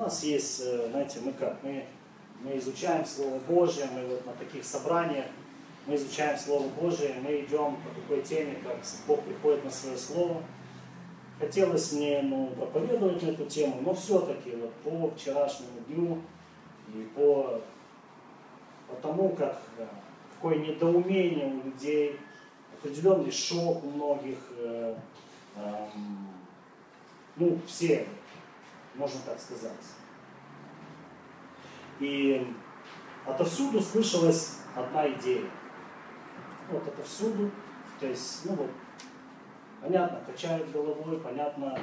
нас есть, э, знаете, мы как, мы, мы изучаем Слово Божье, мы вот на таких собраниях, мы изучаем Слово Божие, мы идем по такой теме, как Бог приходит на свое Слово. Хотелось мне ну, проповедовать на эту тему, но все-таки вот по вчерашнему дню и по, по тому, как да, какое недоумение у людей, определенный шок у многих, э, э, ну, все, можно так сказать. И отовсюду слышалась одна идея. Вот отовсюду, то есть, ну вот, понятно, качают головой, понятно,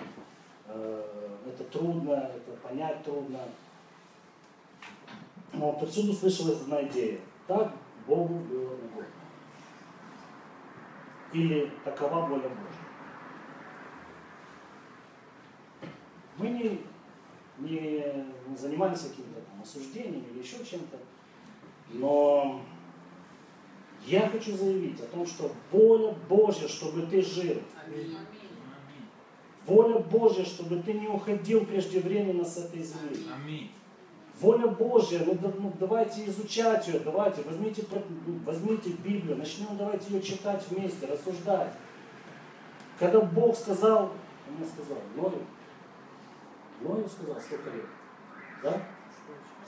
э, это трудно, это понять трудно. Но отовсюду слышалась одна идея. Так Богу было угодно. Или такова воля Божья. Мы не, не, занимаемся каким-то там осуждением или еще чем-то, но я хочу заявить о том, что воля Божья, чтобы ты жил. Воля Божья, чтобы ты не уходил преждевременно с этой земли. Аминь. Воля Божья, ну, ну давайте изучать ее, давайте, возьмите, возьмите Библию, начнем давайте ее читать вместе, рассуждать. Когда Бог сказал, он сказал, Ною, Ною сказал, сколько лет? Да?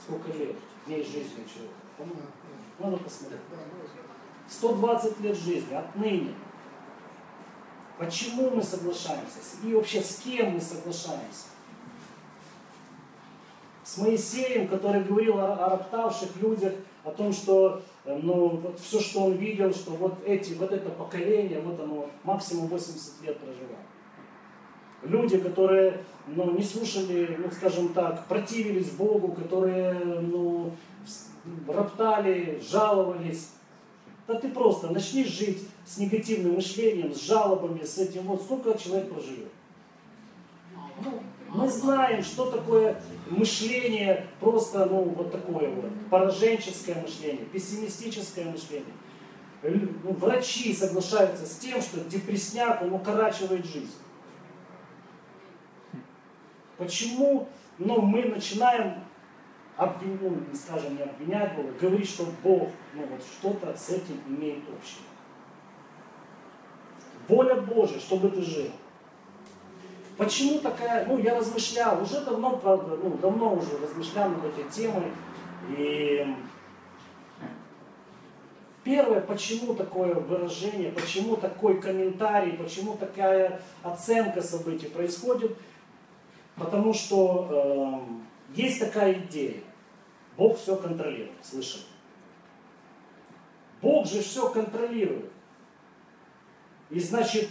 Сколько лет? Дней жизни человека. Надо посмотреть. 120 лет жизни, отныне. Почему мы соглашаемся? И вообще с кем мы соглашаемся? с Моисеем, который говорил о, о роптавших людях, о том, что э, ну, вот все, что он видел, что вот, эти, вот это поколение, вот оно максимум 80 лет проживало. Люди, которые ну, не слушали, ну, скажем так, противились Богу, которые ну, роптали, жаловались. Да ты просто начни жить с негативным мышлением, с жалобами, с этим. Вот сколько человек проживет. Ну, мы знаем, что такое мышление, просто ну, вот такое вот, пораженческое мышление, пессимистическое мышление. Ну, врачи соглашаются с тем, что депресняк, он укорачивает жизнь. Почему ну, мы начинаем обвинять, ну, скажем, не обвинять Бога, говорить, что Бог ну, вот что-то с этим имеет общее. Воля Божия, чтобы ты жил. Почему такая, ну я размышлял, уже давно, правда, ну давно уже размышлял над этой темой. И первое, почему такое выражение, почему такой комментарий, почему такая оценка событий происходит, потому что э, есть такая идея. Бог все контролирует, слышали? Бог же все контролирует. И значит,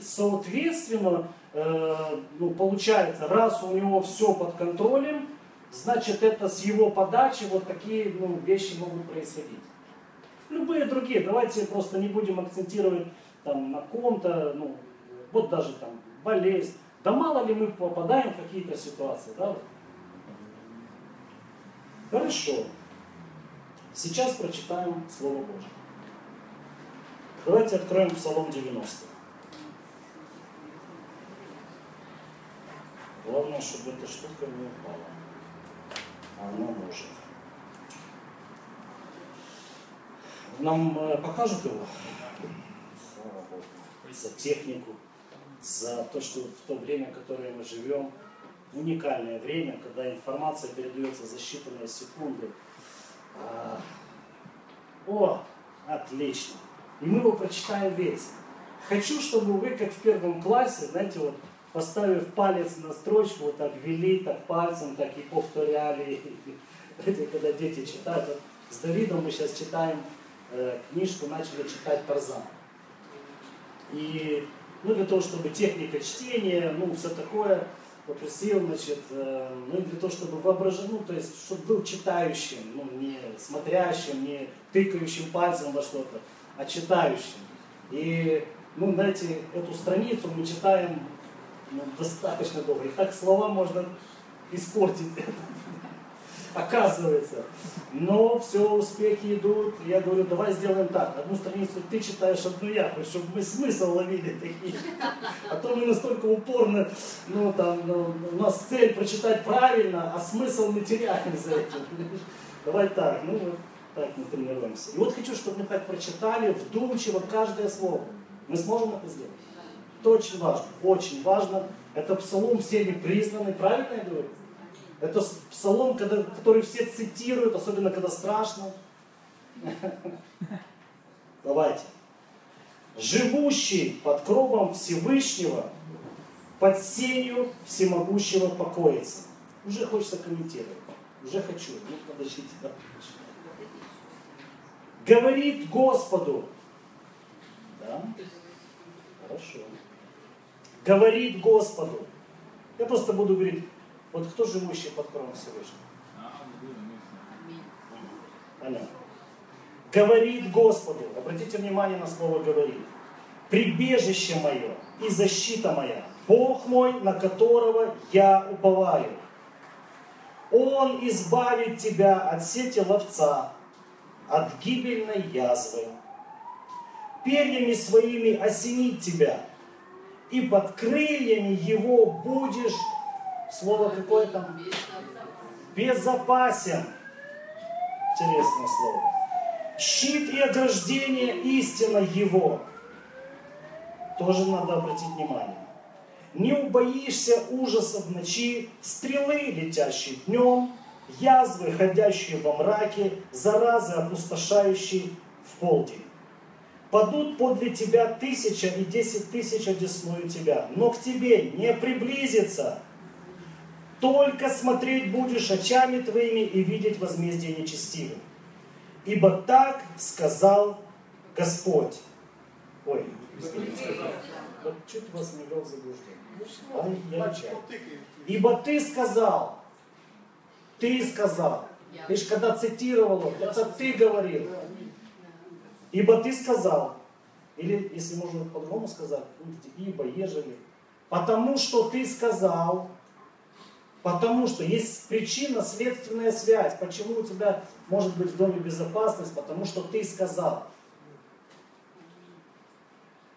соответственно, Э, ну, получается, раз у него все под контролем, значит это с его подачи вот такие ну, вещи могут происходить. Любые другие, давайте просто не будем акцентировать там, на ком-то, ну, вот даже там болезнь. Да мало ли мы попадаем в какие-то ситуации, да? Хорошо. Сейчас прочитаем Слово Божье. Давайте откроем Псалом 90. Главное, чтобы эта штука не упала. Она может. Нам э, покажут его? Слава Богу. За технику, за то, что в то время, в которое мы живем, уникальное время, когда информация передается за считанные секунды. А, о, отлично. И мы его прочитаем весь. Хочу, чтобы вы, как в первом классе, знаете, вот поставив палец на строчку, вот так вели, так пальцем, так и повторяли. Это когда дети читают. Вот с Давидом мы сейчас читаем э, книжку, начали читать Тарзан. И ну, для того, чтобы техника чтения, ну, все такое, попросил, значит, э, ну, и для того, чтобы воображать, ну, то есть, чтобы был читающим, ну, не смотрящим, не тыкающим пальцем во что-то, а читающим. И, ну, знаете, эту страницу мы читаем ну, достаточно долго. И так слова можно испортить. оказывается. Но все, успехи идут. Я говорю, давай сделаем так. Одну страницу ты читаешь, одну я, чтобы мы смысл ловили такие. А то мы настолько упорно, ну там, ну, у нас цель прочитать правильно, а смысл мы теряем за этим. Давай так, ну вот так мы тренируемся. И вот хочу, чтобы мы так прочитали вдумчиво каждое слово. Мы сможем это сделать? Это очень важно, очень важно. Это псалом всеми признанный, правильно я говорю? Это псалом, который все цитируют, особенно когда страшно. Давайте. Живущий под кровом Всевышнего, под сенью всемогущего покоится. Уже хочется комментировать. Уже хочу. Ну, подождите. Говорит Господу. Да? Хорошо. Говорит Господу. Я просто буду говорить, вот кто живущий под кровом Всевышнего? Понятно. Говорит Господу, обратите внимание на слово говорит. Прибежище мое и защита моя, Бог мой, на которого я уповаю. Он избавит тебя от сети ловца, от гибельной язвы. Перьями своими осенит тебя, и под крыльями его будешь Слово какое там? Безопасен. Интересное слово. Щит и ограждение истина его. Тоже надо обратить внимание. Не убоишься ужаса в ночи, стрелы, летящие днем, язвы, ходящие во мраке, заразы, опустошающие в полдень. Падут подле тебя тысяча и десять тысяч одесную тебя, но к тебе не приблизится – только смотреть будешь очами твоими и видеть возмездие нечестивым. Ибо так сказал Господь. Ой, извините. Вот чуть вас не вел заблуждение. Я Ибо ты сказал, ты сказал. Видишь, когда цитировал, это ты говорил. Ибо ты сказал, или если можно по-другому сказать, ибо, ежели, потому что ты сказал, Потому что есть причинно-следственная связь. Почему у тебя может быть в доме безопасность? Потому что ты сказал.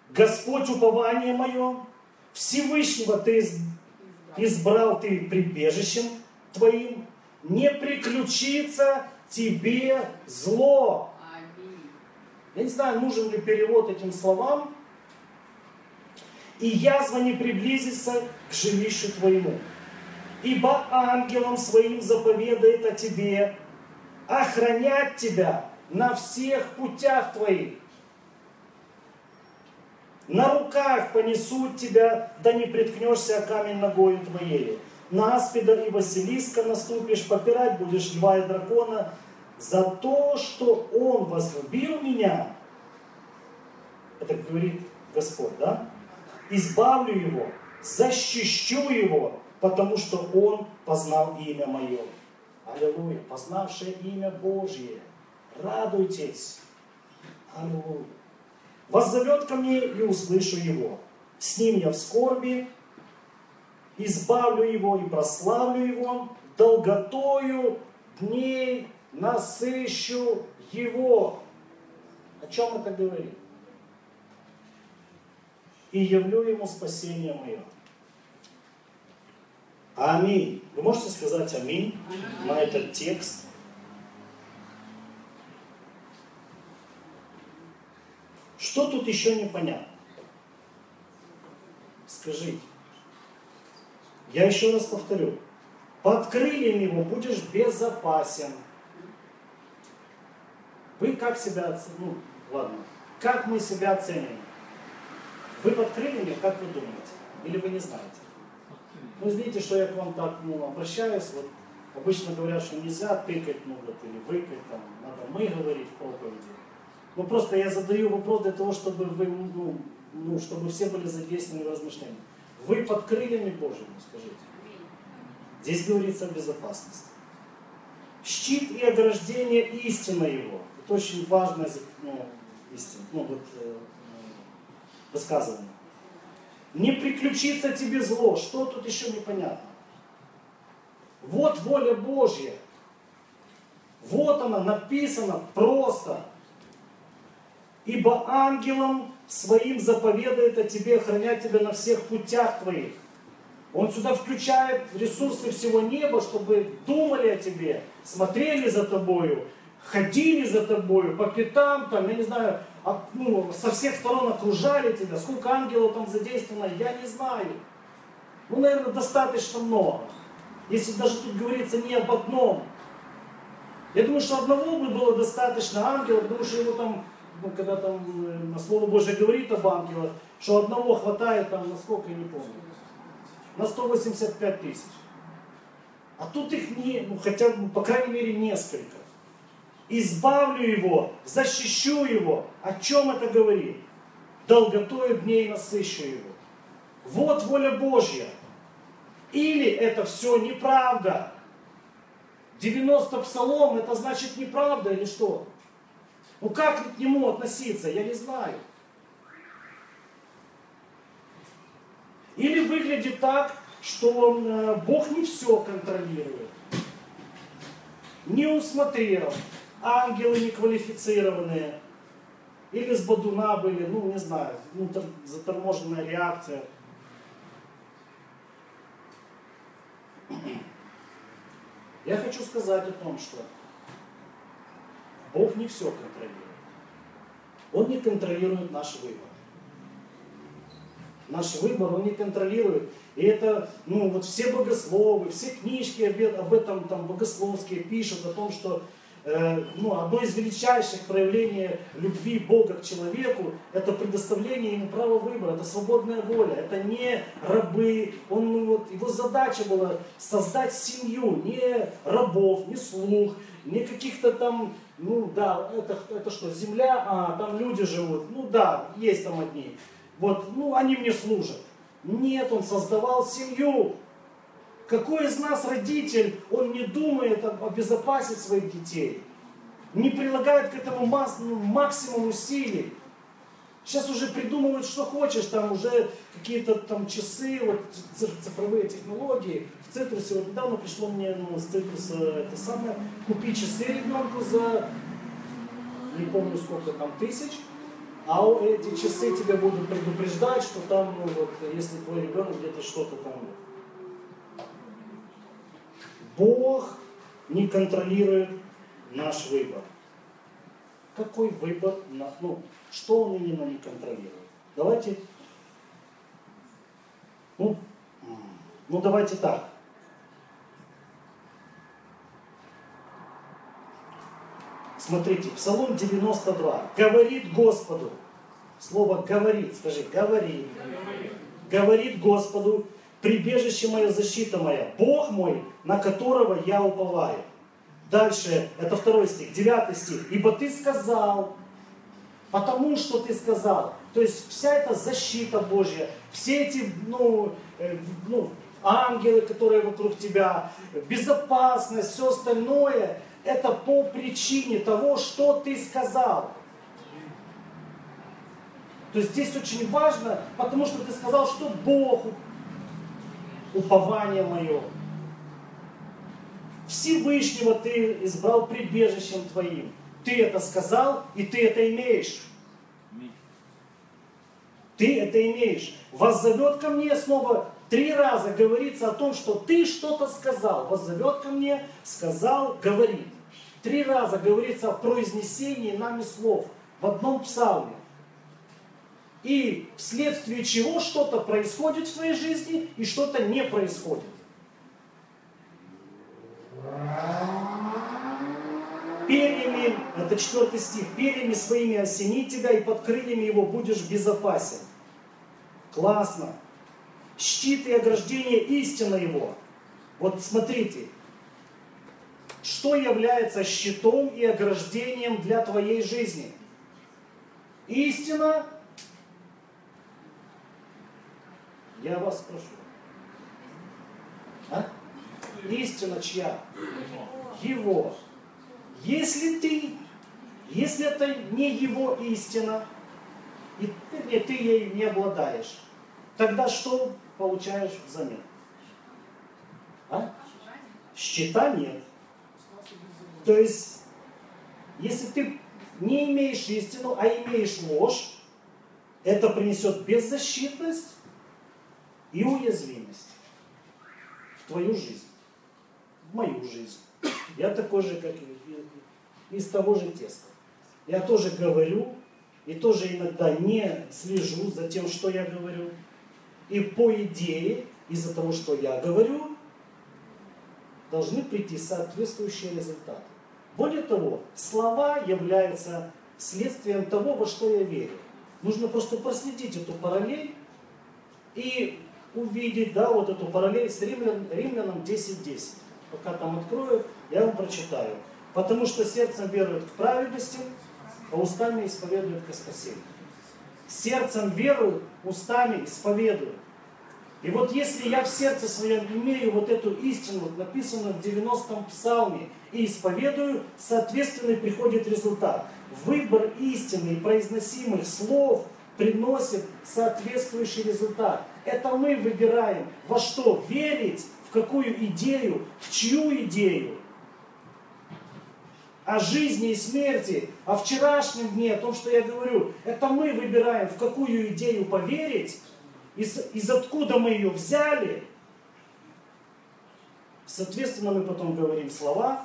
Господь упование мое, Всевышнего ты избрал ты прибежищем твоим, не приключится тебе зло. Я не знаю, нужен ли перевод этим словам. И язва не приблизится к жилищу твоему ибо ангелом своим заповедает о тебе охранять тебя на всех путях твоих. На руках понесут тебя, да не приткнешься о камень ногою твоей. На аспида и Василиска наступишь, попирать будешь льва и дракона. За то, что он возлюбил меня, это говорит Господь, да? Избавлю его, защищу его, потому что он познал имя мое. Аллилуйя. Познавшее имя Божье. Радуйтесь. Аллилуйя. Воззовет ко мне и услышу его. С ним я в скорби, избавлю его и прославлю его, долготою дней насыщу его. О чем это говорит? И явлю ему спасение мое. Аминь. Вы можете сказать аминь, на этот текст? Что тут еще непонятно? Скажите. Я еще раз повторю. Под крыльями его будешь безопасен. Вы как себя оцените? Ну, ладно. Как мы себя оценим? Вы под крыльями, как вы думаете? Или вы не знаете? Ну, извините, что я к вам так ну, обращаюсь. Вот обычно говорят, что нельзя тыкать, ну, или выкать, там, надо мы говорить в проповеди. Ну, просто я задаю вопрос для того, чтобы вы, ну, ну, чтобы все были задействованы в размышлениях. Вы под крыльями Божьими, скажите. Здесь говорится о безопасности. Щит и ограждение истина его. Это очень важное ну, истина, ну, вот, э, высказывание. Не приключится тебе зло. Что тут еще непонятно? Вот воля Божья. Вот она написано просто. Ибо ангелом своим заповедает о тебе охранять тебя на всех путях твоих. Он сюда включает ресурсы всего неба, чтобы думали о тебе, смотрели за тобою, ходили за тобою по пятам, там, я не знаю, ну, со всех сторон окружали тебя. Сколько ангелов там задействовано, я не знаю. Ну, наверное, достаточно много. Если даже тут говорится не об одном. Я думаю, что одного бы было достаточно ангела, потому что его там, ну, когда там э, Слово Божье говорит об ангелах, что одного хватает там, на сколько, я не помню, на 185 тысяч. А тут их не, ну, хотя бы, по крайней мере, несколько. Избавлю его, защищу его. О чем это говорит? Долготою дней насыщу его. Вот воля Божья. Или это все неправда. 90 псалом, это значит неправда или что? Ну как к нему относиться, я не знаю. Или выглядит так, что э, Бог не все контролирует. Не усмотрел, ангелы неквалифицированные, или с Бадуна были, ну не знаю, ну, заторможенная реакция – Я хочу сказать о том, что Бог не все контролирует. Он не контролирует наш выбор. Наш выбор он не контролирует. И это, ну вот все богословы, все книжки об этом там богословские пишут о том, что ну, одно из величайших проявлений любви Бога к человеку – это предоставление ему права выбора, это свободная воля, это не рабы. Он, ну, вот, его задача была создать семью, не рабов, не слух, не каких-то там, ну да, это, это что, земля, а там люди живут, ну да, есть там одни. Вот, ну они мне служат. Нет, он создавал семью, какой из нас родитель, он не думает обезопасить своих детей, не прилагает к этому максимум усилий. Сейчас уже придумывают, что хочешь, там уже какие-то там часы, вот цифровые технологии. В цитрусе, вот недавно пришло мне ну, с цитруса это самое, купи часы ребенку за, не помню сколько там, тысяч, а эти часы тебя будут предупреждать, что там, ну, вот, если твой ребенок где-то что-то там Бог не контролирует наш выбор. Какой выбор? Ну, что он именно не контролирует? Давайте, ну, ну давайте так. Смотрите, Псалом 92. Говорит Господу. Слово говорит, скажи, говорит. Говорит Господу, прибежище мое, защита моя, Бог мой, на которого я уповаю. Дальше, это второй стих, девятый стих. Ибо ты сказал, потому что ты сказал. То есть вся эта защита Божья, все эти, ну, э, ну, ангелы, которые вокруг тебя, безопасность, все остальное, это по причине того, что ты сказал. То есть здесь очень важно, потому что ты сказал, что Бог упование мое. Всевышнего ты избрал прибежищем твоим. Ты это сказал, и ты это имеешь. Ты это имеешь. Вас зовет ко мне снова три раза говорится о том, что ты что-то сказал. Вас зовет ко мне, сказал, говорит. Три раза говорится о произнесении нами слов в одном псалме и вследствие чего что-то происходит в твоей жизни и что-то не происходит. Перьями, это четвертый стих, перьями своими осени тебя, и под крыльями его будешь безопасен. Классно. Щит и ограждение истина его. Вот смотрите, что является щитом и ограждением для твоей жизни? Истина Я вас спрошу. А? Истина чья? Его. Если ты, если это не его истина, и ты, ты ей не обладаешь, тогда что получаешь взамен? А? Счета нет. То есть, если ты не имеешь истину, а имеешь ложь, это принесет беззащитность и уязвимость в твою жизнь, в мою жизнь. Я такой же, как и из того же теста. Я тоже говорю, и тоже иногда не слежу за тем, что я говорю. И по идее, из-за того, что я говорю, должны прийти соответствующие результаты. Более того, слова являются следствием того, во что я верю. Нужно просто проследить эту параллель и увидеть, да, вот эту параллель с Римлян, Римлянам 10.10. 10. Пока там открою, я вам прочитаю. Потому что сердцем верует к праведности, а устами исповедуют к спасению. Сердцем веруют, устами исповедуют. И вот если я в сердце своем имею вот эту истину, написанную в 90-м псалме, и исповедую, соответственно приходит результат. Выбор истины и произносимых слов приносит соответствующий результат. Это мы выбираем, во что верить, в какую идею, в чью идею. О жизни и смерти, о вчерашнем дне, о том, что я говорю. Это мы выбираем, в какую идею поверить, из, из откуда мы ее взяли. Соответственно, мы потом говорим слова,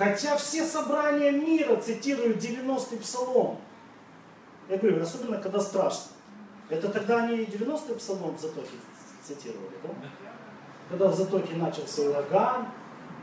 Хотя все собрания мира цитируют 90-й псалом. Я говорю, особенно когда страшно. Это тогда они 90-й псалом в Затоке цитировали, да? Когда в Затоке начался ураган,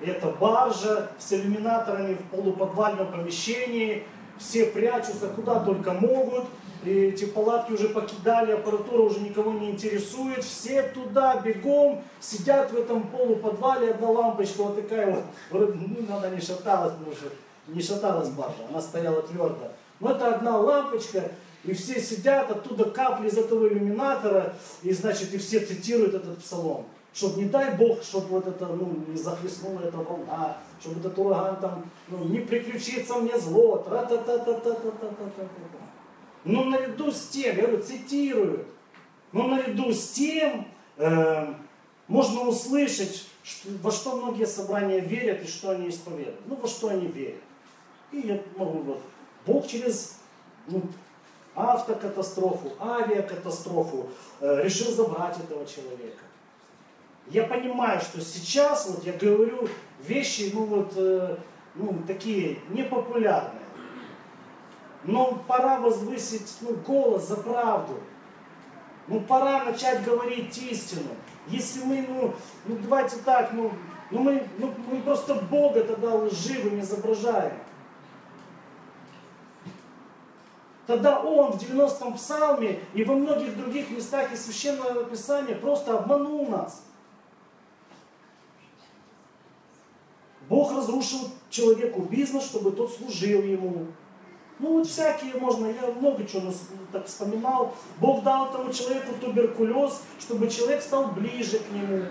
это баржа с иллюминаторами в полуподвальном помещении, все прячутся куда только могут, и эти палатки уже покидали, аппаратура уже никого не интересует, все туда бегом, сидят в этом полуподвале, одна лампочка вот такая вот, ну, она не шаталась, потому что не шаталась баржа, она стояла твердо. Но это одна лампочка, и все сидят, оттуда капли из этого иллюминатора, и значит, и все цитируют этот псалом чтобы, не дай Бог, чтобы вот это, ну, не захлестнула эта волна, чтобы этот ураган там, ну, не приключится мне зло, тра та та та та та та та та та Но наряду с тем, я говорю, цитирую, но наряду с тем э, можно услышать, что, во что многие собрания верят и что они исповедуют. Ну, во что они верят. И я могу вот, Бог через ну, автокатастрофу, авиакатастрофу э, решил забрать этого человека я понимаю, что сейчас вот я говорю вещи, ну вот, э, ну, такие непопулярные. Но пора возвысить ну, голос за правду. Ну, пора начать говорить истину. Если мы, ну, ну давайте так, ну, ну, мы, ну, мы просто Бога тогда лживым изображаем. Тогда он в 90-м псалме и во многих других местах из Священного Писания просто обманул нас. Бог разрушил человеку бизнес, чтобы тот служил ему. Ну вот всякие можно, я много чего так вспоминал. Бог дал этому человеку туберкулез, чтобы человек стал ближе к нему.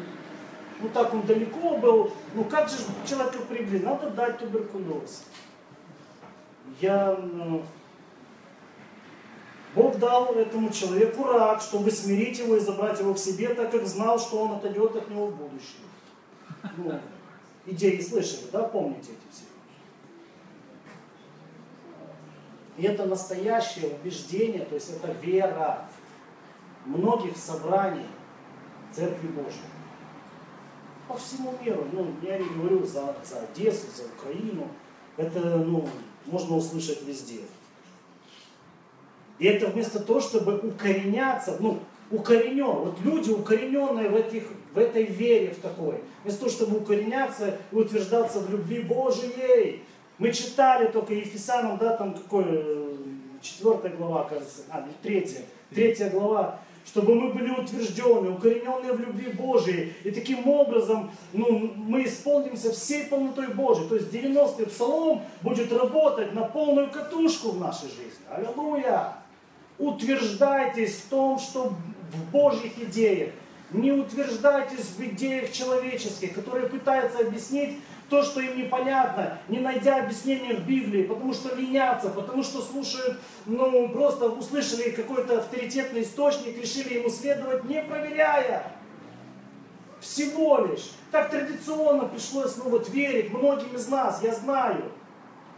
Ну так он далеко был, ну как же человека приблизить? Надо дать туберкулез. Я, ну, Бог дал этому человеку рак, чтобы смирить его и забрать его к себе, так как знал, что он отойдет от него в будущее. Ну, идеи слышали, да, помните эти все? И это настоящее убеждение, то есть это вера многих собраний Церкви Божьей. По всему миру, ну, я не говорю за, за Одессу, за Украину, это, ну, можно услышать везде. И это вместо того, чтобы укореняться, ну, укоренен. Вот люди, укорененные в, этих, в этой вере, в такой, вместо того, чтобы укореняться и утверждаться в любви Божией. Мы читали только Ефесянам, да, там какой, э, четвертая глава, кажется, а, третья, третья глава, чтобы мы были утверждены, укорененные в любви Божией. И таким образом ну, мы исполнимся всей полнотой Божией. То есть 90-й псалом будет работать на полную катушку в нашей жизни. Аллилуйя! Утверждайтесь в том, что в Божьих идеях. Не утверждайтесь в идеях человеческих, которые пытаются объяснить то, что им непонятно, не найдя объяснения в Библии, потому что ленятся, потому что слушают, ну, просто услышали какой-то авторитетный источник, решили ему следовать, не проверяя. Всего лишь. Так традиционно пришлось, ну вот, верить многим из нас, я знаю.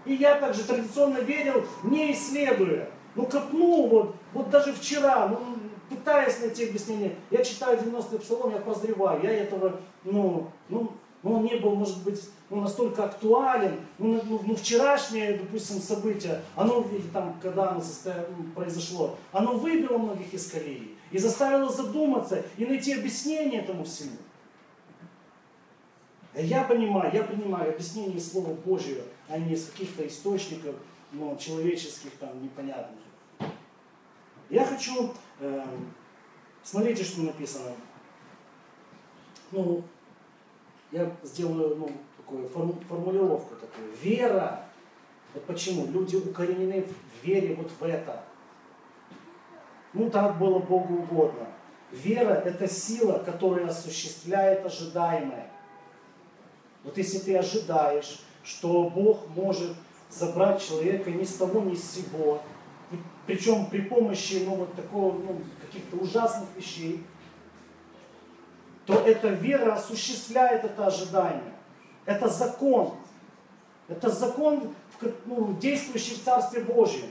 И я также традиционно верил, не исследуя. Ну, копнул вот, вот даже вчера, ну, пытаясь найти объяснение. Я читаю 90-й псалом, я прозреваю, я этого, ну, ну, ну, он не был, может быть, ну, настолько актуален. Ну, ну, ну, вчерашнее, допустим, событие, оно, там, когда оно произошло, оно выбило многих из колеи и заставило задуматься и найти объяснение этому всему. Я понимаю, я принимаю объяснение Слова Божьего, а не из каких-то источников ну, человеческих, там, непонятных. Я хочу, э, смотрите, что написано. Ну, я сделаю ну, такую форму, формулировку такую. Вера. Вот почему? Люди укоренены в вере вот в это. Ну, так было Богу угодно. Вера – это сила, которая осуществляет ожидаемое. Вот если ты ожидаешь, что Бог может забрать человека ни с того, ни с сего, причем при помощи ну, вот такого, ну, каких-то ужасных вещей, то эта вера осуществляет это ожидание. Это закон. Это закон, ну, действующий в Царстве Божьем.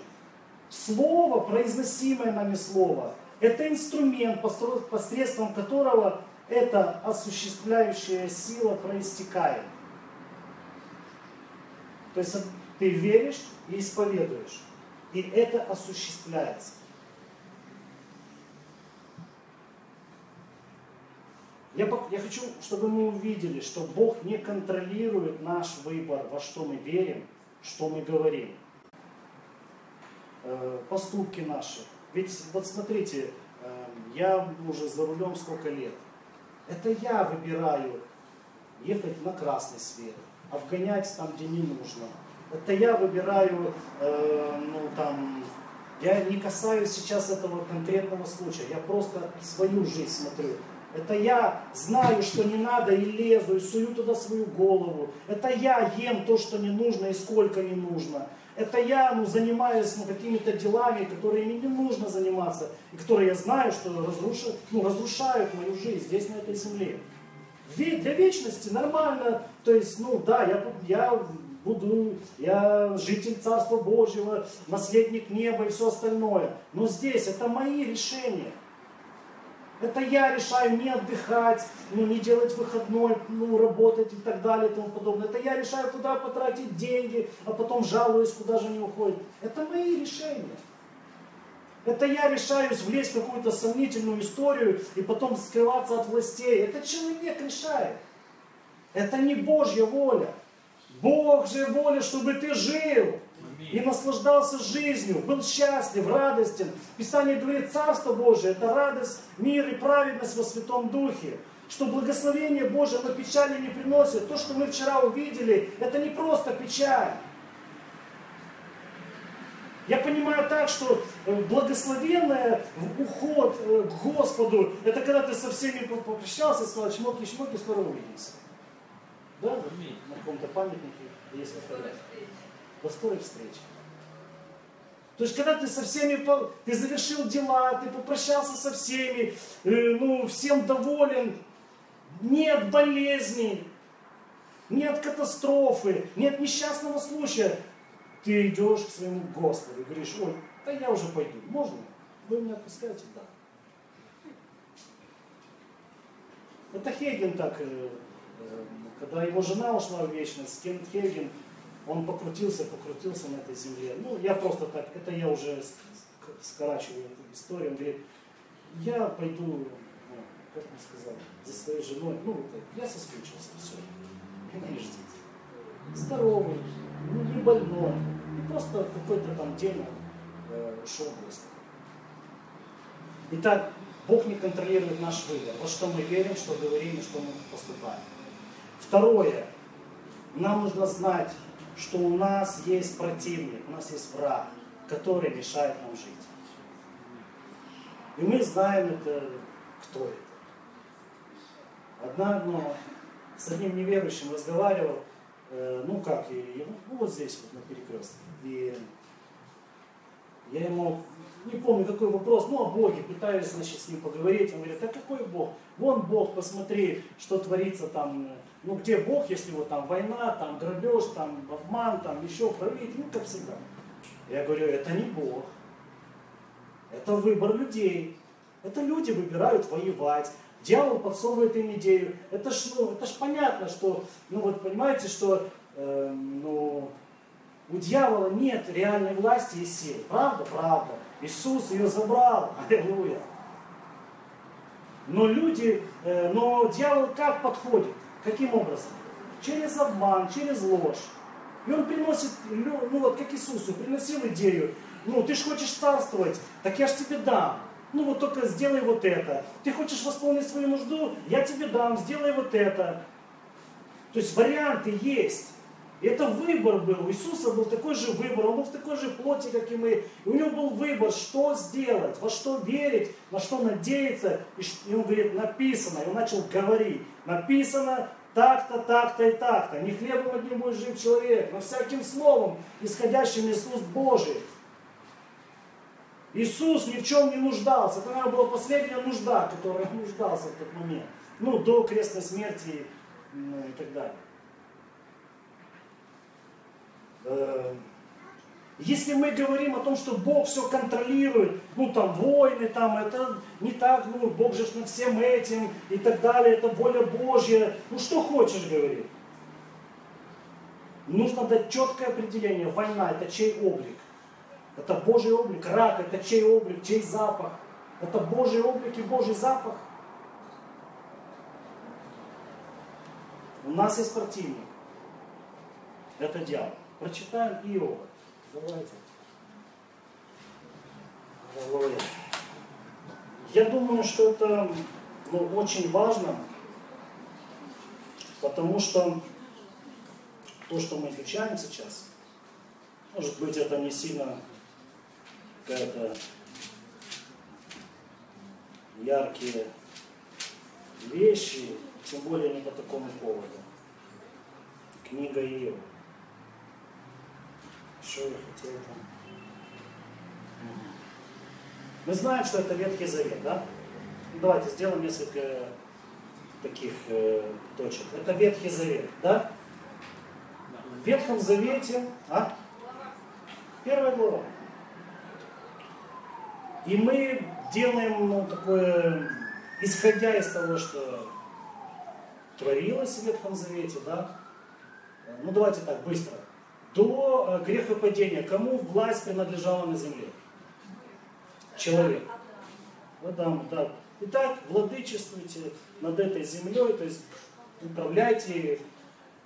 Слово, произносимое нами слово, это инструмент, посредством которого эта осуществляющая сила проистекает. То есть ты веришь и исповедуешь. И это осуществляется. Я, я хочу, чтобы мы увидели, что Бог не контролирует наш выбор, во что мы верим, что мы говорим. Э, поступки наши. Ведь вот смотрите, э, я уже за рулем сколько лет. Это я выбираю ехать на красный свет, обгонять там, где не нужно, это я выбираю, э, ну там, я не касаюсь сейчас этого конкретного случая, я просто свою жизнь смотрю. Это я знаю, что не надо, и лезу, и сую туда свою голову. Это я ем то, что не нужно, и сколько не нужно. Это я ну, занимаюсь ну, какими-то делами, которыми не нужно заниматься, и которые я знаю, что разрушают, ну, разрушают мою жизнь здесь, на этой земле. Для вечности нормально, то есть, ну да, я, я буду, я житель Царства Божьего, наследник неба и все остальное. Но здесь это мои решения. Это я решаю не отдыхать, ну, не делать выходной, ну, работать и так далее и тому подобное. Это я решаю, куда потратить деньги, а потом жалуюсь, куда же они уходят. Это мои решения. Это я решаюсь влезть в какую-то сомнительную историю и потом скрываться от властей. Это человек решает. Это не Божья воля. Бог же воля, чтобы ты жил и наслаждался жизнью, был счастлив, радостен. Писание говорит, Царство Божие – это радость, мир и праведность во Святом Духе. Что благословение Божие на печали не приносит. То, что мы вчера увидели, это не просто печаль. Я понимаю так, что э, благословенный уход э, к Господу, это когда ты со всеми попрощался и сказал, чмоки-чмоки, скоро увидимся. Да, на каком-то памятнике есть фотография. До скорой встречи. То есть, когда ты со всеми, ты завершил дела, ты попрощался со всеми, э, ну, всем доволен, нет болезни, нет катастрофы, нет несчастного случая, ты идешь к своему Господу и говоришь, ой, да я уже пойду, можно? Вы меня отпускаете? Да. Это Хейген так э, когда его жена ушла в вечность, Кен Хейген, он покрутился, покрутился на этой земле. Ну, я просто так, это я уже скорачиваю эту историю. Он говорит, я пойду, ну, как он сказал, за своей женой. Ну, вот я соскучился, все. Меня не ждите. Здоровый, ну, не больной. И просто какой-то там день э, ушел Господу. Итак, Бог не контролирует наш выбор. Во что мы верим, что говорим и что мы поступаем. Второе. Нам нужно знать, что у нас есть противник, у нас есть враг, который мешает нам жить. И мы знаем это, кто это. Одна, ну, с одним неверующим разговаривал, э, ну как, и, ну вот здесь вот на перекрестке. И я ему не помню какой вопрос, ну о Боге, пытаюсь, значит, с ним поговорить. Он говорит, а какой Бог? Вон Бог, посмотри, что творится там, ну где Бог, если вот там война, там грабеж, там обман, там еще правитель, ну как всегда. Я говорю, это не Бог, это выбор людей. Это люди выбирают воевать. Дьявол подсовывает им идею. Это ж, ну, это ж понятно, что, ну вот понимаете, что э, ну, у дьявола нет реальной власти и силы. Правда? Правда. Иисус ее забрал. Аллилуйя. Но люди, э, но дьявол как подходит? Каким образом? Через обман, через ложь. И он приносит, ну вот как Иисусу, приносил идею, ну ты же хочешь царствовать, так я же тебе дам. Ну вот только сделай вот это. Ты хочешь восполнить свою нужду, я тебе дам, сделай вот это. То есть варианты есть. И это выбор был. У Иисуса был такой же выбор, он был в такой же плоти, как и мы. И у него был выбор, что сделать, во что верить, на что надеяться. И он говорит, написано. И он начал говорить. Написано так-то, так-то и так-то. Не хлебом одним будет жив человек, но всяким словом, исходящим из уст Божий. Иисус ни в чем не нуждался. Это, наверное, была последняя нужда, которая нуждался в тот момент. Ну, до крестной смерти ну, и так далее. Если мы говорим о том, что Бог все контролирует, ну там войны, там это не так, ну Бог же над всем этим и так далее, это воля Божья, ну что хочешь говорить. Нужно дать четкое определение. Война это чей облик? Это Божий облик. Рак это чей облик, чей запах? Это Божий облик и Божий запах. У нас есть противник. Это дьявол. Прочитаем Иова. Давайте. Аллилуйя. Я думаю, что это ну, очень важно, потому что то, что мы изучаем сейчас, может быть, это не сильно какая-то яркие вещи, тем более не по такому поводу. Книга Иова. Что я хотел там? Мы знаем, что это Ветхий Завет, да? Ну, давайте сделаем несколько таких э, точек. Это Ветхий Завет, да? В Ветхом Завете, а? Первая глава. И мы делаем ну, такое, исходя из того, что творилось в Ветхом Завете, да? Ну давайте так, быстро до э, грехопадения, кому власть принадлежала на земле? Человек. Адам, да. Итак, владычествуйте над этой землей, то есть управляйте,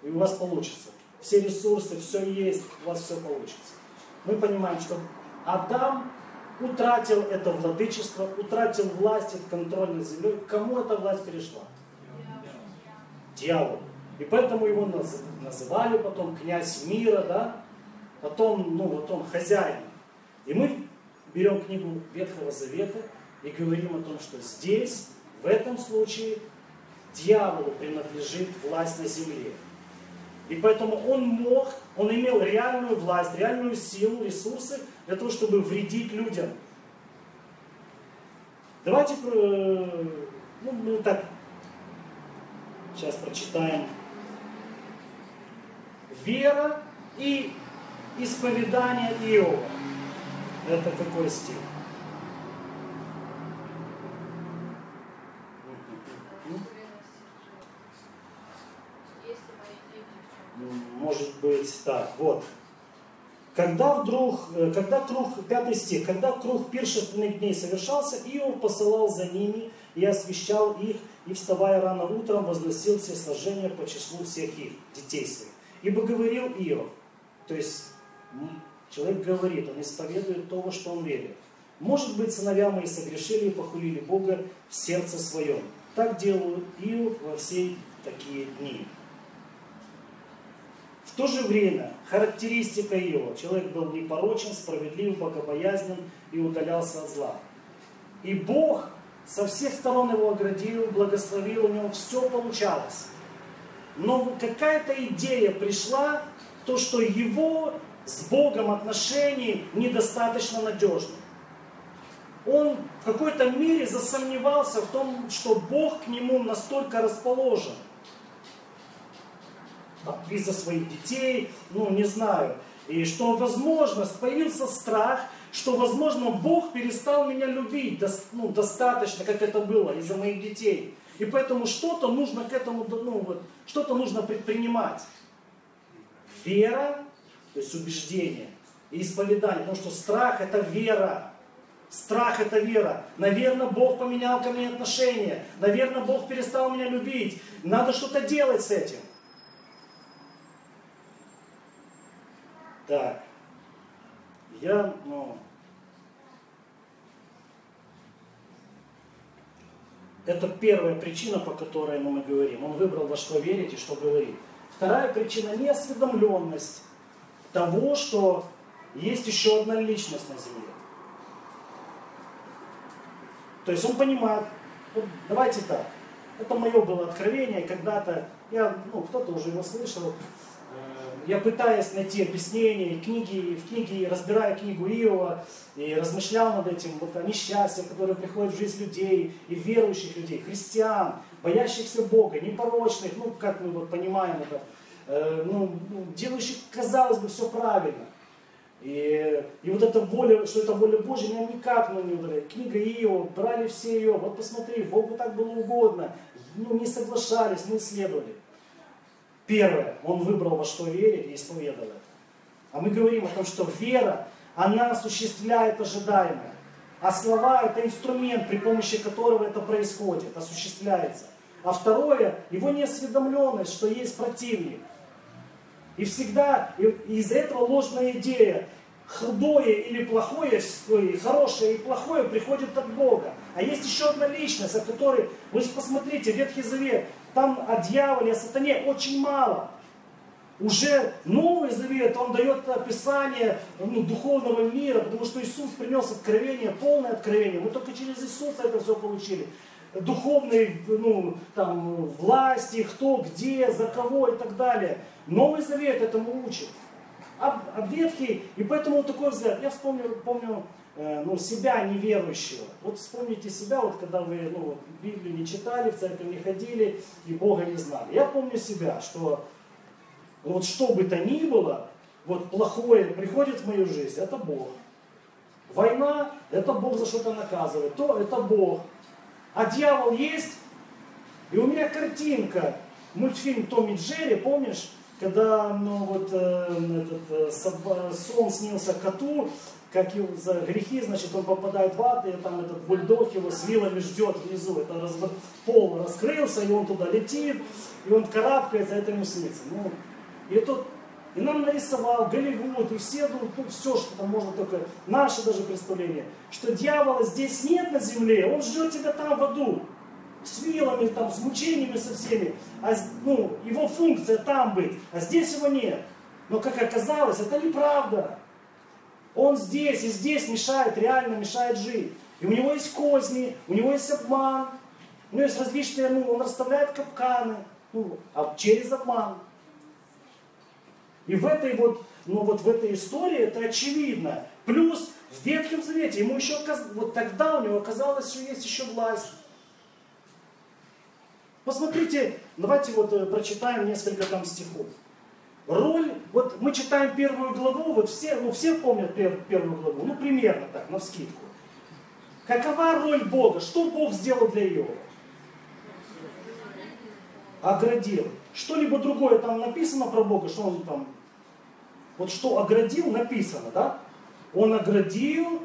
и у вас получится. Все ресурсы, все есть, у вас все получится. Мы понимаем, что Адам утратил это владычество, утратил власть, этот контроль над землей. Кому эта власть перешла? Дьяволу. И поэтому его называли потом князь мира, да? Потом, ну вот он хозяин. И мы берем книгу Ветхого Завета и говорим о том, что здесь, в этом случае, дьяволу принадлежит власть на земле. И поэтому он мог, он имел реальную власть, реальную силу, ресурсы для того, чтобы вредить людям. Давайте, э, ну, мы так сейчас прочитаем вера и исповедание Иова. Это какой стих? Может быть, так, вот. Когда вдруг, э, когда круг, пятый стих, когда круг пиршественных дней совершался, Иов посылал за ними и освещал их, и вставая рано утром возносил все сожжения по числу всех их, детей своих. Ибо говорил Иов, то есть человек говорит, он исповедует то, что он верит. Может быть, сыновья мои согрешили и похулили Бога в сердце своем. Так делают Иов во все такие дни. В то же время характеристика Иова. Человек был непорочен, справедлив, богобоязнен и удалялся от зла. И Бог со всех сторон его оградил, благословил, у него все получалось. Но какая-то идея пришла, то, что его с Богом отношений недостаточно надежны. Он в какой-то мере засомневался в том, что Бог к нему настолько расположен. Из-за своих детей, ну не знаю. И что, возможно, появился страх, что, возможно, Бог перестал меня любить ну, достаточно, как это было, из-за моих детей. И поэтому что-то нужно к этому, ну вот, что-то нужно предпринимать. Вера, то есть убеждение, и исповедание, потому что страх это вера. Страх это вера. Наверное, Бог поменял ко мне отношения. Наверное, Бог перестал меня любить. Надо что-то делать с этим. Так. Я, ну, Это первая причина, по которой мы говорим. Он выбрал во что верить и что говорить. Вторая причина – неосведомленность того, что есть еще одна личность на земле. То есть он понимает, вот давайте так, это мое было откровение, когда-то, я, ну, кто-то уже его слышал, я пытаюсь найти объяснение, книги, в книге, разбирая книгу Иова, и размышлял над этим, вот о несчастьях, которые приходят в жизнь людей, и верующих людей, христиан, боящихся Бога, непорочных, ну, как мы вот понимаем это, э, ну, ну, делающих, казалось бы, все правильно. И, и вот эта воля, что это воля Божья, меня никак ну, не ударяет. Книга Иова, брали все ее, вот посмотри, Богу так было угодно, ну, не соглашались, не исследовали. Первое, он выбрал во что верить и исповедовал это. А мы говорим о том, что вера, она осуществляет ожидаемое. А слова это инструмент, при помощи которого это происходит, осуществляется. А второе, его неосведомленность, что есть противник. И всегда из этого ложная идея. Худое или плохое, хорошее и плохое приходит от Бога. А есть еще одна личность, о которой, вы посмотрите, Ветхий Завет, там о дьяволе, о сатане очень мало. Уже Новый Завет, он дает описание ну, духовного мира, потому что Иисус принес откровение, полное откровение. Мы только через Иисуса это все получили. Духовные ну, там, власти, кто, где, за кого и так далее. Новый Завет этому учит. А, а Ветхий, и поэтому вот такой взгляд. Я вспомнил, помню, ну, себя неверующего. Вот вспомните себя, вот когда вы ну, Библию не читали, в церковь не ходили и Бога не знали. Я помню себя, что вот что бы то ни было, вот плохое приходит в мою жизнь, это Бог. Война, это Бог за что-то наказывает, то это Бог. А дьявол есть, и у меня картинка, мультфильм Томми Джерри, помнишь, когда ну, вот, э, этот, э, сон снился коту, как его за грехи, значит, он попадает в ад, и там этот бульдог его с вилами ждет внизу. Это раз, пол раскрылся, и он туда летит, и он карабкается, это ему снится. Ну, и тут и нам нарисовал Голливуд, и все, ну, ну, все, что там можно только, наше даже представление, что дьявола здесь нет на земле, он ждет тебя там в аду, с вилами, там, с мучениями со всеми, а ну, его функция там быть, а здесь его нет. Но как оказалось, это неправда. Он здесь и здесь мешает, реально мешает жить. И у него есть козни, у него есть обман, у него есть различные, ну, он расставляет капканы, ну, а через обман. И в этой вот, ну вот в этой истории это очевидно. Плюс в Ветхом Завете ему еще, вот тогда у него оказалось, что есть еще власть. Посмотрите, давайте вот э, прочитаем несколько там стихов. Роль, вот мы читаем первую главу, вот все, ну все помнят первую главу, ну примерно так, на вскидку. Какова роль Бога? Что Бог сделал для Иова? Оградил. Что-либо другое там написано про Бога, что он там... Вот что оградил, написано, да? Он оградил,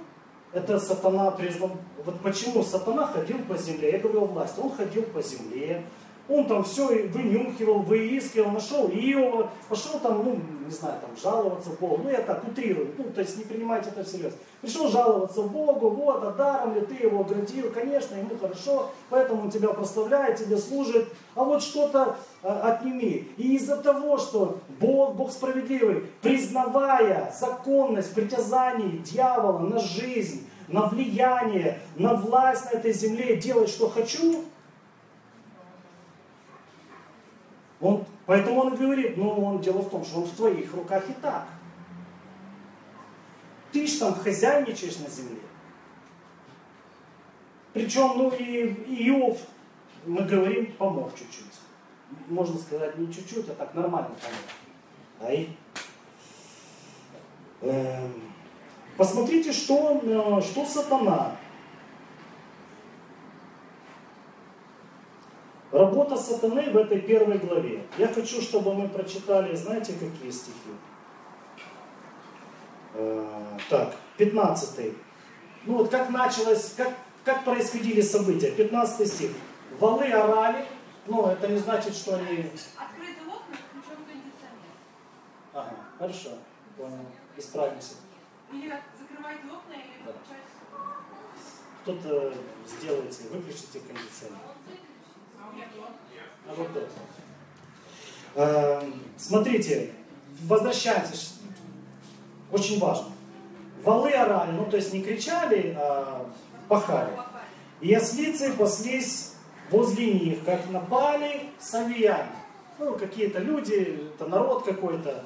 это сатана признал. Вот почему сатана ходил по земле? Я говорю о власти. Он ходил по земле, он там все вынюхивал, выискивал, нашел Иова, пошел там, ну, не знаю, там жаловаться Богу. Ну, я так утрирую, ну, то есть не принимайте это всерьез. Пришел жаловаться Богу, вот, а даром ли ты его оградил? Конечно, ему хорошо, поэтому он тебя прославляет, тебе служит. А вот что-то а, отними. И из-за того, что Бог, Бог справедливый, признавая законность притязаний дьявола на жизнь, на влияние, на власть на этой земле, делать, что хочу, он Поэтому он говорит, ну он дело в том, что он в твоих руках и так. Ты ж там хозяйничаешь на земле. Причем, ну и Иов, мы говорим, помог чуть-чуть. Можно сказать, не чуть-чуть, а так нормально помог. Ай. Эм, посмотрите, что, э, что сатана. Работа сатаны в этой первой главе. Я хочу, чтобы мы прочитали, знаете, какие стихи? Э, так, 15. Ну вот как началось, как, как происходили события. 15 стих. Валы орали, но это не значит, что они... Открыты окна, включен кондиционер. Ага, хорошо, понял. Исправимся. Или закрывайте окна, или Да. Кто-то сделайте, выключите кондиционер. А вот тот. Смотрите, возвращаемся. Очень важно. Валы орали, ну то есть не кричали, а пахали. И ослицы паслись возле них, как напали савияне. Ну, какие-то люди, это народ какой-то.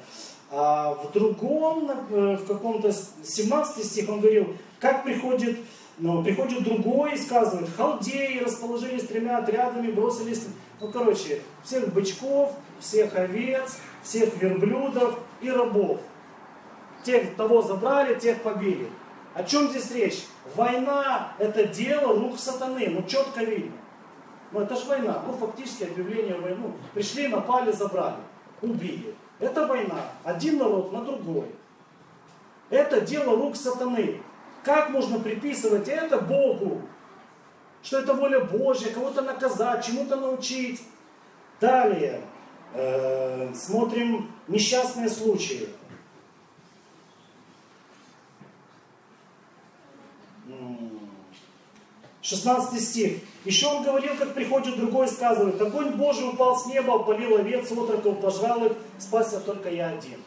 А в другом, э, в каком-то с- 17 стих он говорил, как приходит, ну, приходит другой и сказывает, халдеи расположились тремя отрядами, бросились, ну, короче, всех бычков, всех овец, всех верблюдов и рабов. Тех, того забрали, тех побили. О чем здесь речь? Война – это дело рук сатаны, ну четко видно. Ну это же война, ну фактически объявление войны. Пришли, напали, забрали, убили. Это война, один народ на другой. Это дело рук сатаны. Как можно приписывать это Богу? Что это воля Божья, кого-то наказать, чему-то научить. Далее, э, смотрим несчастные случаи. 16 стих. Еще он говорил, как приходит другой, сказывает, огонь Божий упал с неба, опалил овец, отроков, пожрал их, спасся только я один.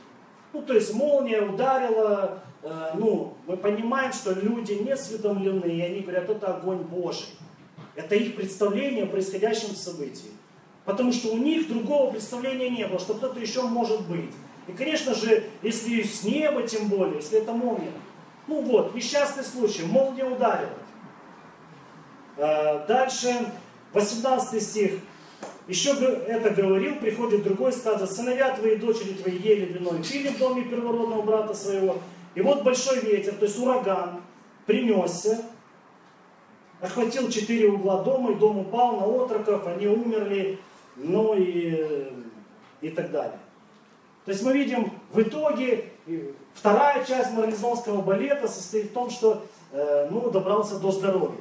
Ну, то есть молния ударила, э, ну, мы понимаем, что люди не осведомлены, и они говорят, это огонь Божий. Это их представление о происходящем событии. Потому что у них другого представления не было, что кто-то еще может быть. И, конечно же, если с неба, тем более, если это молния. Ну вот, несчастный случай, молния ударила. Э, Дальше, 18 стих. Еще это говорил, приходит другой, сказал, сыновья твои, дочери твои ели вино и пили в доме первородного брата своего. И вот большой ветер, то есть ураган, принесся, охватил четыре угла дома, и дом упал на отроков, они умерли, ну и, и так далее. То есть мы видим, в итоге вторая часть марлезонского балета состоит в том, что э, ну, добрался до здоровья.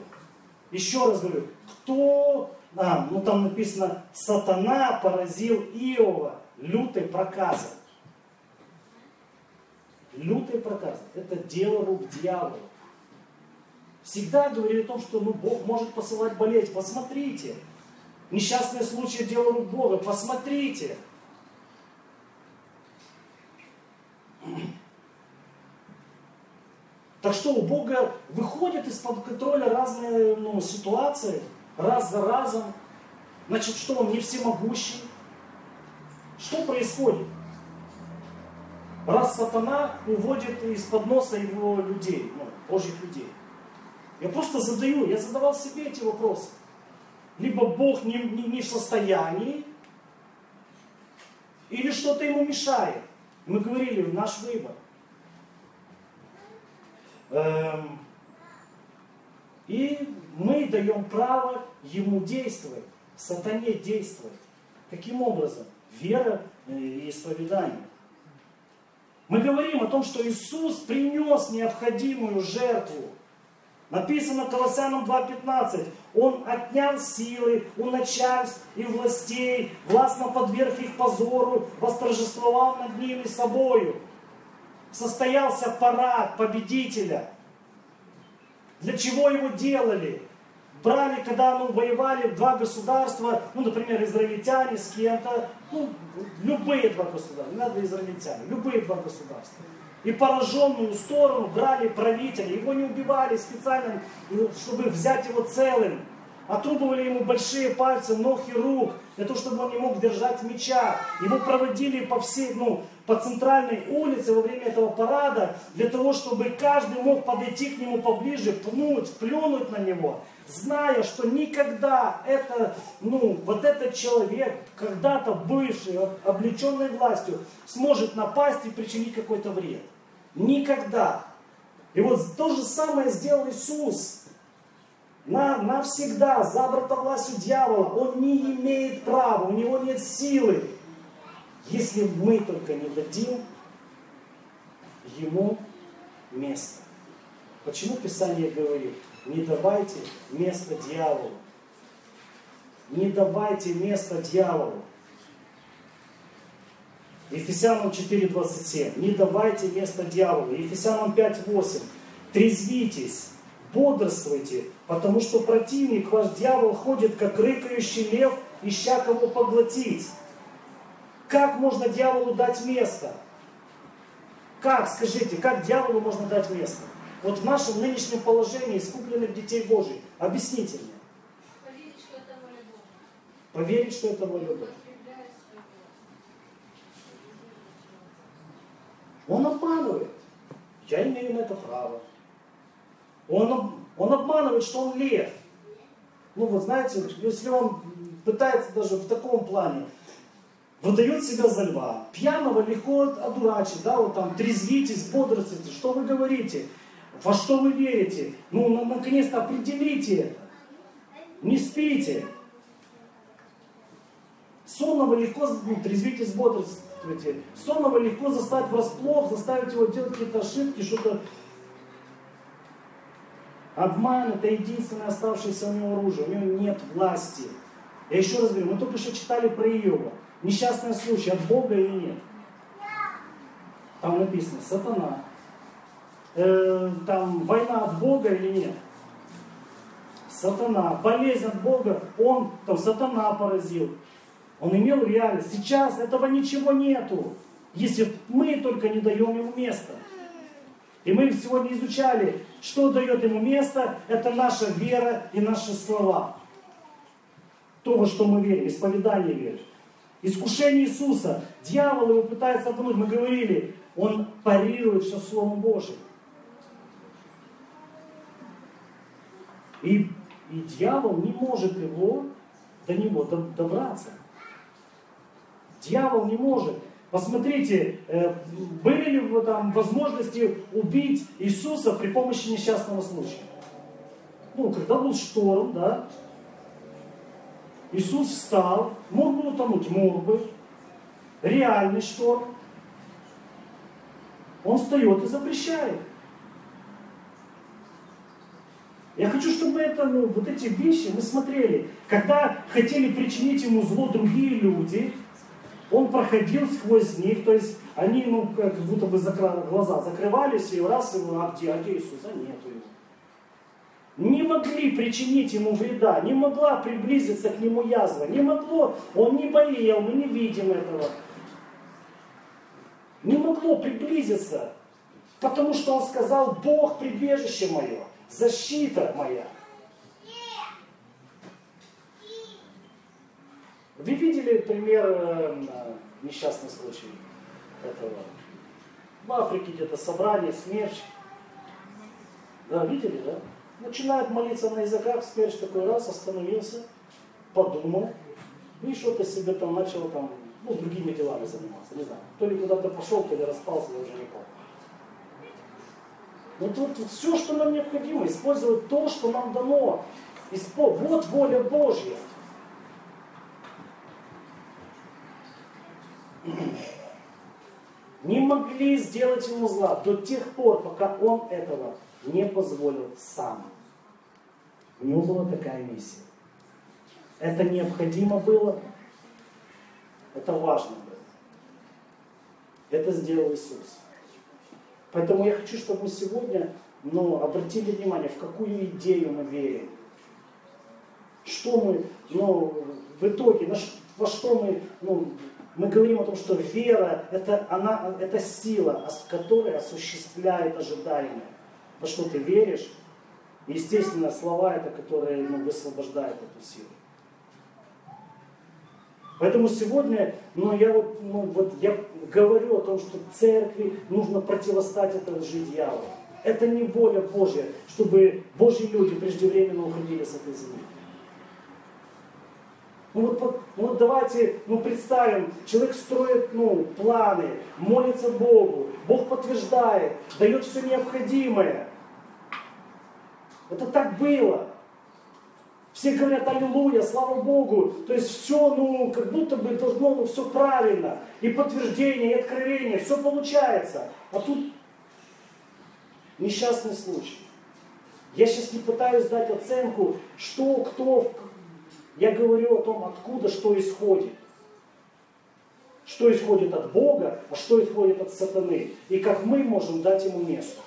Еще раз говорю, кто, а, ну там написано, сатана поразил Иова лютой проказой. Лютой проказой. Это дело рук дьявола. Всегда говорили о том, что ну, Бог может посылать болезнь. Посмотрите. Несчастные случаи дело рук Бога. Посмотрите. Так что у Бога выходят из-под контроля разные ну, ситуации, раз за разом. Значит, что он не всемогущий? Что происходит? Раз сатана уводит из-под носа его людей, ну, Божьих людей. Я просто задаю, я задавал себе эти вопросы. Либо Бог не, не, не в состоянии, или что-то ему мешает. Мы говорили, наш выбор. Эм, И мы даем право ему действовать, сатане действовать. Каким образом? Вера э, и исповедание. Мы говорим о том, что Иисус принес необходимую жертву. Написано Колоссянам 2.15. Он отнял силы у начальств и властей, властно подверг их позору, восторжествовал над ними собою. Состоялся парад победителя. Для чего его делали? Брали, когда ну, воевали два государства, ну, например, израильтяне с кем-то, ну, любые два государства, не надо израильтяне, любые два государства. И пораженную сторону брали правителя, его не убивали специально, чтобы взять его целым. отрубывали ему большие пальцы, ног и рук, для того, чтобы он не мог держать меча. Его проводили по всей, ну, по центральной улице во время этого парада, для того, чтобы каждый мог подойти к нему поближе, пнуть, плюнуть на него, зная, что никогда это, ну, вот этот человек, когда-то бывший, облеченный властью, сможет напасть и причинить какой-то вред. Никогда. И вот то же самое сделал Иисус. На, навсегда за властью дьявола. Он не имеет права, у него нет силы если мы только не дадим ему место. Почему Писание говорит, не давайте место дьяволу. Не давайте место дьяволу. Ефесянам 4.27. Не давайте место дьяволу. Ефесянам 5.8. Трезвитесь, бодрствуйте, потому что противник ваш дьявол ходит, как рыкающий лев, ища кого поглотить. Как можно дьяволу дать место? Как, скажите, как дьяволу можно дать место? Вот в нашем нынешнем положении искупленных детей Божьих. Объясните мне. Поверить, что это воля Божья. Поверить, что это воля Божья. Он обманывает. Я имею на это право. Он, он обманывает, что он лев. Ну вот знаете, если он пытается даже в таком плане, выдает себя за льва. Пьяного легко одурачить, да, вот там трезвитесь, бодрствуйте. Что вы говорите? Во что вы верите? Ну, наконец-то определите это. Не спите. Сонного легко, ну, трезвитесь, бодрствуйте. Сонного легко заставить врасплох, заставить его делать какие-то ошибки, что-то Обман это единственное оставшееся у него оружие. У него нет власти. Я еще раз говорю, мы только что читали про Иова несчастный случай от Бога или нет? Там написано сатана. Э, там война от Бога или нет? Сатана. Болезнь от Бога, он, там сатана поразил. Он имел реальность. Сейчас этого ничего нету. Если мы только не даем ему место. И мы сегодня изучали, что дает ему место, это наша вера и наши слова. То, во что мы верим, исповедание веры. Искушение Иисуса. Дьявол его пытается обмануть. Мы говорили, он парирует все Словом Божьим. И, и дьявол не может его, до него добраться. Дьявол не может. Посмотрите, э, были ли там возможности убить Иисуса при помощи несчастного случая? Ну, когда был шторм, да, Иисус встал, мог бы утонуть, мог бы. Реальный шторм. Он встает и запрещает. Я хочу, чтобы это, ну, вот эти вещи мы смотрели. Когда хотели причинить ему зло другие люди, он проходил сквозь них, то есть они, ну, как будто бы закры... глаза закрывались, и раз его, а где, а где Иисус? А нету его не могли причинить ему вреда, не могла приблизиться к нему язва, не могло, он не болел, мы не видим этого. Не могло приблизиться, потому что он сказал, Бог прибежище мое, защита моя. Вы видели пример э, несчастный случай этого? В Африке где-то собрание, смерч. Да, видели, да? Начинает молиться на языках, смерч такой раз, остановился, подумал, и что-то себе там начал там, ну, другими делами заниматься, не знаю. То ли куда-то пошел, то ли распался, я уже не помню. Вот, вот, вот все, что нам необходимо, использовать то, что нам дано. Вот воля Божья. Не могли сделать ему зла до тех пор, пока он этого не позволил сам. У него была такая миссия. Это необходимо было, это важно было. Это сделал Иисус. Поэтому я хочу, чтобы мы сегодня ну, обратили внимание, в какую идею мы верим. Что мы, ну, в итоге, на, во что мы, ну, мы говорим о том, что вера это, она, это сила, которая осуществляет ожидаемое. Во что ты веришь, Естественно, слова это, которые ну, высвобождают эту силу. Поэтому сегодня, ну, я вот, ну, вот я говорю о том, что церкви нужно противостать этой лжи дьявола. Это не воля Божья, чтобы Божьи люди преждевременно уходили с этой земли. Ну вот, ну вот давайте ну, представим, человек строит ну, планы, молится Богу, Бог подтверждает, дает все необходимое. Это так было. Все говорят аллилуйя, слава Богу. То есть все, ну, как будто бы должно, ну, все правильно. И подтверждение, и откровение, все получается. А тут несчастный случай. Я сейчас не пытаюсь дать оценку, что, кто, я говорю о том, откуда что исходит. Что исходит от Бога, а что исходит от сатаны. И как мы можем дать ему место.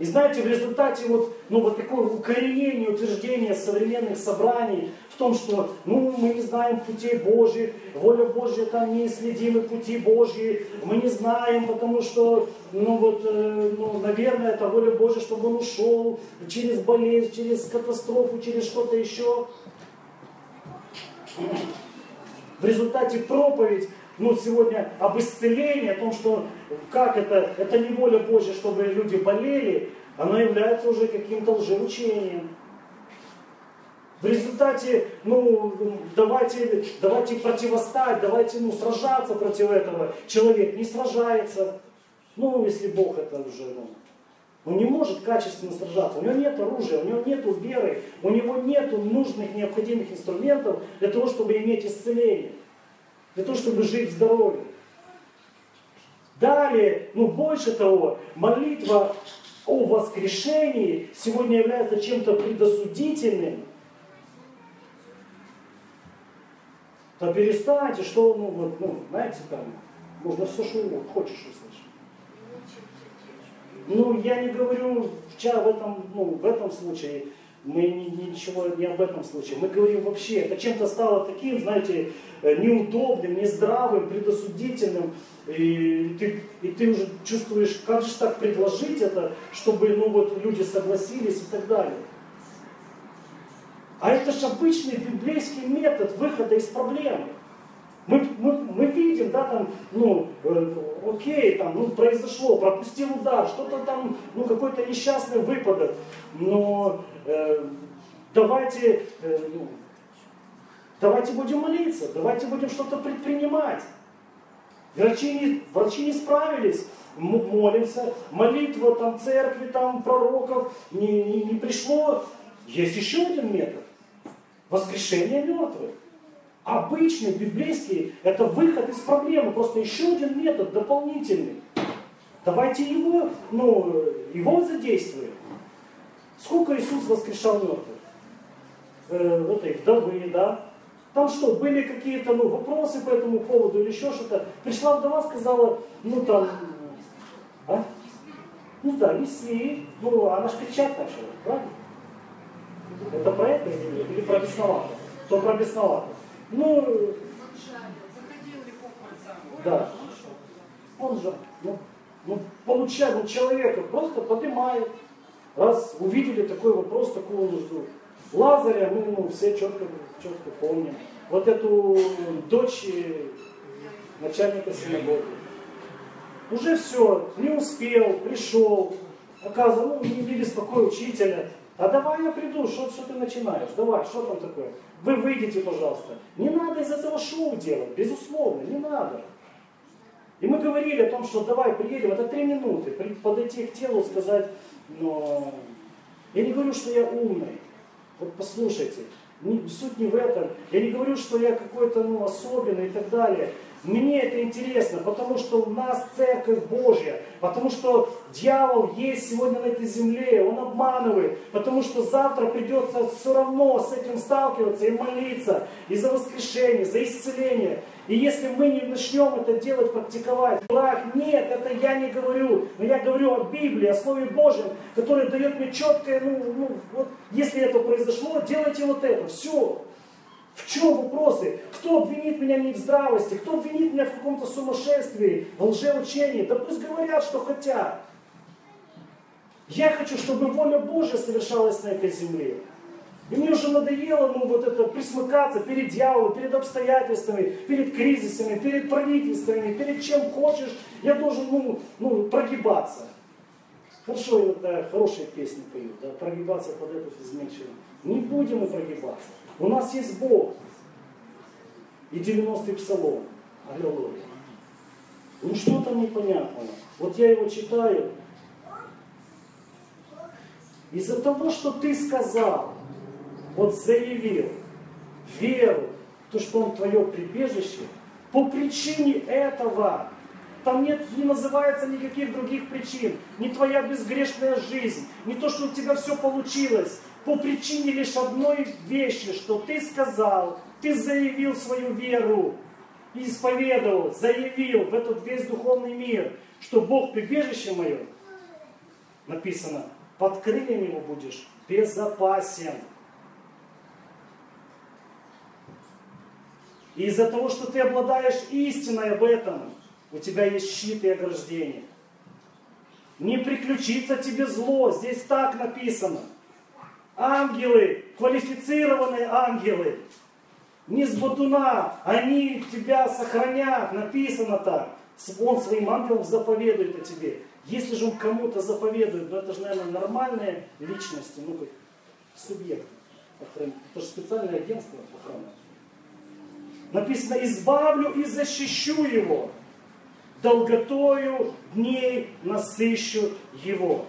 И знаете, в результате вот, ну, вот такое укоренение, утверждение современных собраний в том, что ну, мы не знаем путей Божьих, воля Божья там неисследимы пути Божьи, мы не знаем, потому что, ну вот, э, ну, наверное, это воля Божья, чтобы он ушел через болезнь, через катастрофу, через что-то еще. В результате проповедь ну, сегодня об исцелении, о том, что как это, это не воля Божья, чтобы люди болели, оно является уже каким-то лжеучением. В результате, ну, давайте, давайте противостать, давайте, ну, сражаться против этого. Человек не сражается. Ну, если Бог это уже, ну, он не может качественно сражаться, у него нет оружия, у него нет веры, у него нет нужных, необходимых инструментов для того, чтобы иметь исцеление для того, чтобы жить в здоровье. Далее, ну больше того, молитва о воскрешении сегодня является чем-то предосудительным. То перестаньте, что, ну, вот, ну, знаете, там, можно все, что хочешь услышать. Ну, я не говорю в, в этом, ну, в этом случае, мы ничего не об этом случае. Мы говорим вообще, это чем-то стало таким, знаете, э, неудобным, нездравым, предосудительным. И ты, и ты уже чувствуешь, как же так предложить это, чтобы ну, вот, люди согласились и так далее. А это же обычный библейский метод выхода из проблемы. Мы, мы, мы видим, да, там, ну, э, окей, там, ну, произошло, пропустил удар, что-то там, ну, какой-то несчастный выпадок, но давайте, э, ну, давайте будем молиться, давайте будем что-то предпринимать. Врачи не, врачи не справились, молимся, молитва там церкви, там пророков не, не, не пришло. Есть еще один метод. Воскрешение мертвых. Обычный, библейский, это выход из проблемы, просто еще один метод дополнительный. Давайте его, ну, его задействуем. Сколько Иисус воскрешал мертвых? Э, этой вдовы, да? Там что, были какие-то ну, вопросы по этому поводу или еще что-то? Пришла вдова, сказала, ну там, а? Ну да, неси. Ну, она же кричать начала, правильно? Это про это или, или про бесновато? То про бесновато. Ну, да. Он же, ну, ну получает, ну, человека просто поднимает. Раз увидели такой вопрос, такую нужду. Лазаря мы ну, все четко, четко помним. Вот эту дочь начальника синагоги. Уже все, не успел, пришел. Оказывается, ну, не, не беспокой учителя. А давай я приду, что, что ты начинаешь? Давай, что там такое? Вы выйдете, пожалуйста. Не надо из этого шоу делать, безусловно, не надо. И мы говорили о том, что давай приедем, это три минуты, подойти к телу, сказать, но я не говорю, что я умный. Вот послушайте, суть не в этом. Я не говорю, что я какой-то ну, особенный и так далее. Мне это интересно, потому что у нас церковь Божья, потому что дьявол есть сегодня на этой земле, он обманывает, потому что завтра придется все равно с этим сталкиваться и молиться и за воскрешение, за исцеление. И если мы не начнем это делать, практиковать, враг, нет, это я не говорю, но я говорю о Библии, о Слове Божьем, которое дает мне четкое, ну, ну вот, если это произошло, делайте вот это, все. В чем вопросы? Кто обвинит меня не в здравости? Кто обвинит меня в каком-то сумасшествии, в лжеучении? Да пусть говорят, что хотят. Я хочу, чтобы воля Божья совершалась на этой земле. И мне уже надоело ну, вот это присмыкаться перед дьяволом, перед обстоятельствами, перед кризисами, перед правительствами, перед чем хочешь. Я должен ну, ну, прогибаться. Хорошо, да, хорошие песни поют, да, прогибаться под эту изменчивую. Не будем мы прогибаться. У нас есть Бог. И 90-й псалом. Аллилуйя. Ну что там непонятного? Вот я его читаю. Из-за того, что ты сказал, вот заявил веру, то, что Он твое прибежище, по причине этого, там нет, не называется никаких других причин, не твоя безгрешная жизнь, не то, что у тебя все получилось, по причине лишь одной вещи, что ты сказал, ты заявил свою веру, исповедовал, заявил в этот весь духовный мир, что Бог прибежище мое, написано, под крыльями его будешь безопасен. И из-за того, что ты обладаешь истиной об этом, у тебя есть щит и ограждение. Не приключится тебе зло, здесь так написано. Ангелы, квалифицированные ангелы, не с батуна, они тебя сохранят, написано так. Он своим ангелам заповедует о тебе. Если же он кому-то заповедует, ну это же, наверное, нормальные личности, ну как субъект. Это же специальное агентство охраны. Написано, избавлю и защищу его. Долготою дней насыщу его.